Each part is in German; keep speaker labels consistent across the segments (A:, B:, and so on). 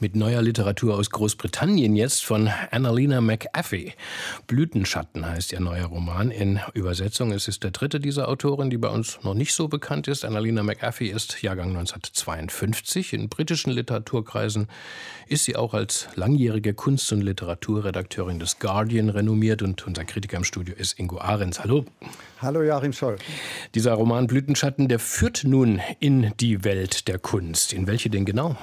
A: mit neuer Literatur aus Großbritannien jetzt von Annalena McAfee. Blütenschatten heißt ihr neuer Roman in Übersetzung. Es ist der dritte dieser Autorin, die bei uns noch nicht so bekannt ist. Annalena McAfee ist Jahrgang 1952. In britischen Literaturkreisen ist sie auch als langjährige Kunst- und Literaturredakteurin des Guardian renommiert und unser Kritiker im Studio ist Ingo Ahrens. Hallo.
B: Hallo Joachim Scholl.
A: Dieser Roman Blütenschatten, der führt nun in die Welt der Kunst. In welche denn genau?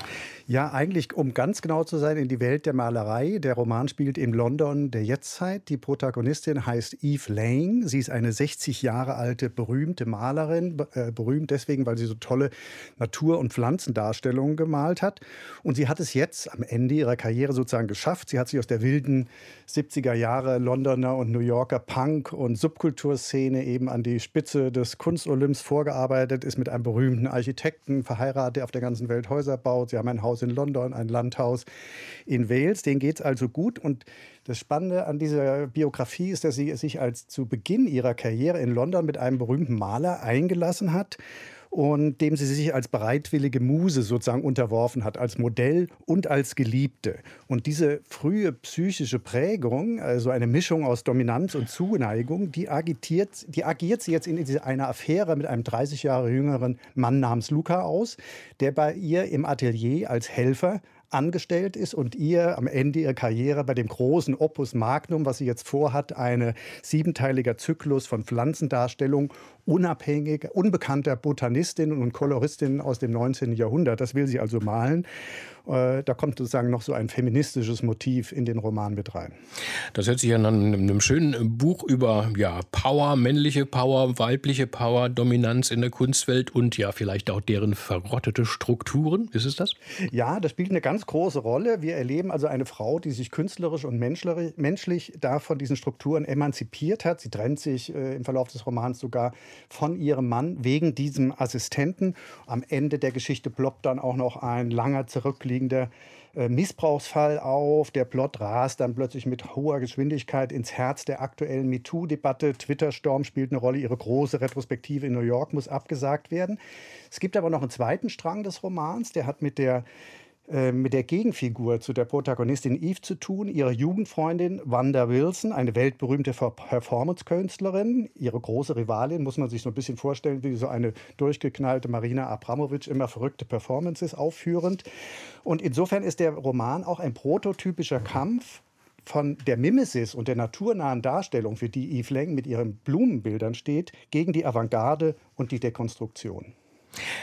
B: Ja, eigentlich, um ganz genau zu sein, in die Welt der Malerei. Der Roman spielt in London der Jetztzeit. Die Protagonistin heißt Eve Lang. Sie ist eine 60 Jahre alte berühmte Malerin. Äh, berühmt deswegen, weil sie so tolle Natur- und Pflanzendarstellungen gemalt hat. Und sie hat es jetzt am Ende ihrer Karriere sozusagen geschafft. Sie hat sich aus der wilden 70er Jahre Londoner und New Yorker Punk- und Subkulturszene eben an die Spitze des Kunstolymps vorgearbeitet, ist mit einem berühmten Architekten verheiratet, der auf der ganzen Welt Häuser baut. Sie haben ein Haus in London, ein Landhaus in Wales. Denen geht es also gut. Und das Spannende an dieser Biografie ist, dass sie sich als zu Beginn ihrer Karriere in London mit einem berühmten Maler eingelassen hat und dem sie sich als bereitwillige Muse sozusagen unterworfen hat, als Modell und als Geliebte. Und diese frühe psychische Prägung, also eine Mischung aus Dominanz und Zuneigung, die, agitiert, die agiert sie jetzt in diese, eine Affäre mit einem 30 Jahre jüngeren Mann namens Luca aus, der bei ihr im Atelier als Helfer angestellt ist und ihr am Ende ihrer Karriere bei dem großen Opus Magnum, was sie jetzt vorhat, eine siebenteiliger Zyklus von Pflanzendarstellung unabhängiger, unbekannter Botanistinnen und Koloristinnen aus dem 19. Jahrhundert. Das will sie also malen. Äh, da kommt sozusagen noch so ein feministisches Motiv in den Roman mit rein.
A: Das hört sich an einem schönen Buch über ja, Power, männliche Power, weibliche Power, Dominanz in der Kunstwelt und ja vielleicht auch deren verrottete Strukturen. Ist es das?
B: Ja, das spielt eine ganz große Rolle. Wir erleben also eine Frau, die sich künstlerisch und menschlich da von diesen Strukturen emanzipiert hat. Sie trennt sich äh, im Verlauf des Romans sogar von ihrem Mann wegen diesem Assistenten. Am Ende der Geschichte ploppt dann auch noch ein langer zurückliegender zurückliegender äh, Missbrauchsfall auf. Der Plot rast dann plötzlich mit hoher Geschwindigkeit ins Herz der aktuellen MeToo-Debatte. Twitter-Storm spielt eine Rolle. Ihre große Retrospektive in New York muss abgesagt werden. Es gibt aber noch einen zweiten Strang des Romans. Der hat mit der äh, mit der Gegenfigur zu der Protagonistin Eve zu tun, ihre Jugendfreundin Wanda Wilson, eine weltberühmte Performance-Künstlerin. Ihre große Rivalin muss man sich so ein bisschen vorstellen, wie so eine durchgeknallte Marina Abramovic, immer verrückte Performances aufführend. Und insofern ist der Roman auch ein prototypischer Kampf von der Mimesis und der naturnahen Darstellung, für die Yves Lang mit ihren Blumenbildern steht, gegen die Avantgarde und die Dekonstruktion.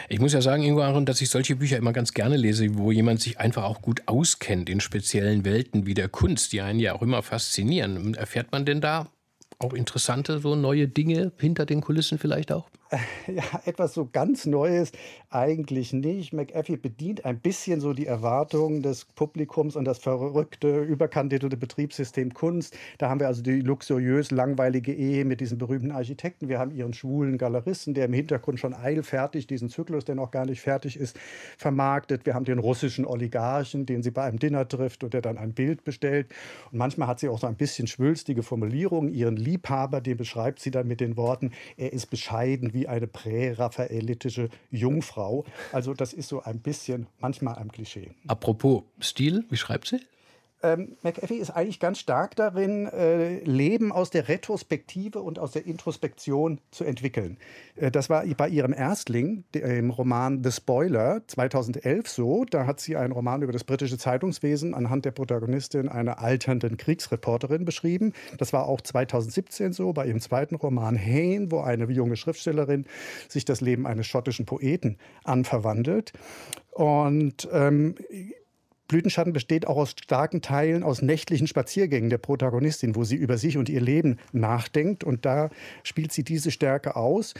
A: Ich muss ja sagen, Ingo Aaron, dass ich solche Bücher immer ganz gerne lese, wo jemand sich einfach auch gut auskennt in speziellen Welten wie der Kunst, die einen ja auch immer faszinieren. Erfährt man denn da auch interessante, so neue Dinge hinter den Kulissen vielleicht auch?
B: ja, etwas so ganz Neues eigentlich nicht. McAfee bedient ein bisschen so die Erwartungen des Publikums an das verrückte, überkandidierte Betriebssystem Kunst. Da haben wir also die luxuriös langweilige Ehe mit diesem berühmten Architekten. Wir haben ihren schwulen Galeristen, der im Hintergrund schon eilfertig diesen Zyklus, der noch gar nicht fertig ist, vermarktet. Wir haben den russischen Oligarchen, den sie bei einem Dinner trifft und der dann ein Bild bestellt. Und manchmal hat sie auch so ein bisschen schwülstige Formulierungen. Ihren Liebhaber, den beschreibt sie dann mit den Worten, er ist bescheiden wie eine präraphaelitische Jungfrau. Also das ist so ein bisschen manchmal ein Klischee.
A: Apropos Stil, wie schreibt sie?
B: Ähm, McAfee ist eigentlich ganz stark darin, äh, Leben aus der Retrospektive und aus der Introspektion zu entwickeln. Äh, das war bei ihrem Erstling, dem Roman The Spoiler, 2011 so. Da hat sie einen Roman über das britische Zeitungswesen anhand der Protagonistin einer alternden Kriegsreporterin beschrieben. Das war auch 2017 so bei ihrem zweiten Roman Hain, wo eine junge Schriftstellerin sich das Leben eines schottischen Poeten anverwandelt. Und ähm, Blütenschatten besteht auch aus starken Teilen aus nächtlichen Spaziergängen der Protagonistin, wo sie über sich und ihr Leben nachdenkt. Und da spielt sie diese Stärke aus.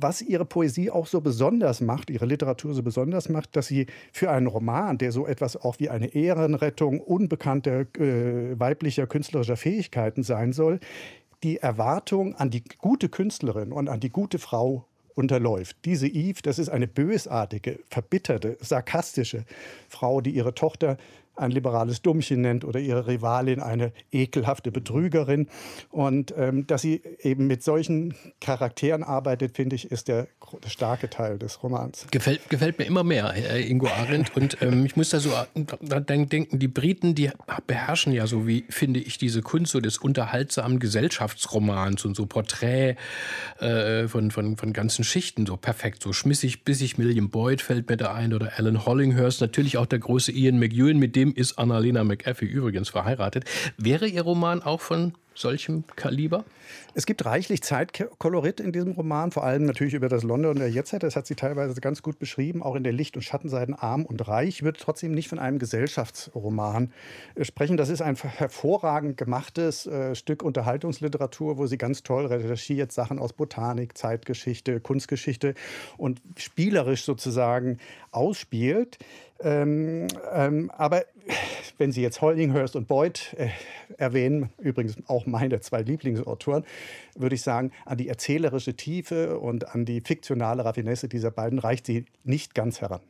B: Was ihre Poesie auch so besonders macht, ihre Literatur so besonders macht, dass sie für einen Roman, der so etwas auch wie eine Ehrenrettung unbekannter äh, weiblicher künstlerischer Fähigkeiten sein soll, die Erwartung an die gute Künstlerin und an die gute Frau unterläuft. Diese Eve, das ist eine bösartige, verbitterte, sarkastische Frau, die ihre Tochter ein liberales Dummchen nennt oder ihre Rivalin eine ekelhafte Betrügerin. Und ähm, dass sie eben mit solchen Charakteren arbeitet, finde ich, ist der, starke Teil des Romans.
A: Gefällt, gefällt mir immer mehr, äh, Ingo Arendt. Und ähm, ich muss da so denken, die Briten, die beherrschen ja so, wie finde ich, diese Kunst so des unterhaltsamen Gesellschaftsromans und so Porträt äh, von, von, von ganzen Schichten so perfekt. So schmissig, bissig William Boyd fällt mir da ein oder Alan Hollinghurst. Natürlich auch der große Ian McEwan, mit dem ist Annalena McAfee übrigens verheiratet. Wäre Ihr Roman auch von solchem Kaliber?
B: Es gibt reichlich Zeitkolorit in diesem Roman, vor allem natürlich über das London der Jetztzeit. Das hat sie teilweise ganz gut beschrieben, auch in der Licht- und Schattenseiten arm und reich. Ich würde trotzdem nicht von einem Gesellschaftsroman äh, sprechen. Das ist ein hervorragend gemachtes äh, Stück Unterhaltungsliteratur, wo sie ganz toll recherchiert, Sachen aus Botanik, Zeitgeschichte, Kunstgeschichte und spielerisch sozusagen ausspielt. Ähm, ähm, aber wenn Sie jetzt Hollinghurst und Boyd äh, erwähnen, übrigens auch meine zwei Lieblingsautoren, würde ich sagen, an die erzählerische Tiefe und an die fiktionale Raffinesse dieser beiden reicht sie nicht ganz heran.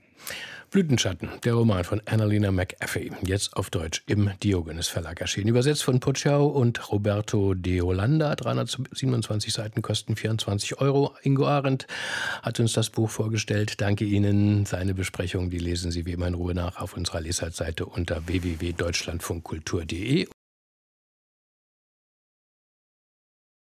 A: Blütenschatten, der Roman von Annalena McAfee, jetzt auf Deutsch im Diogenes Verlag erschienen. Übersetzt von Putschau und Roberto de Holanda. 327 Seiten kosten 24 Euro. Ingo Arendt hat uns das Buch vorgestellt. Danke Ihnen. Seine Besprechung, die lesen Sie wie immer in Ruhe nach auf unserer Lesartseite unter www.deutschlandfunkkultur.de.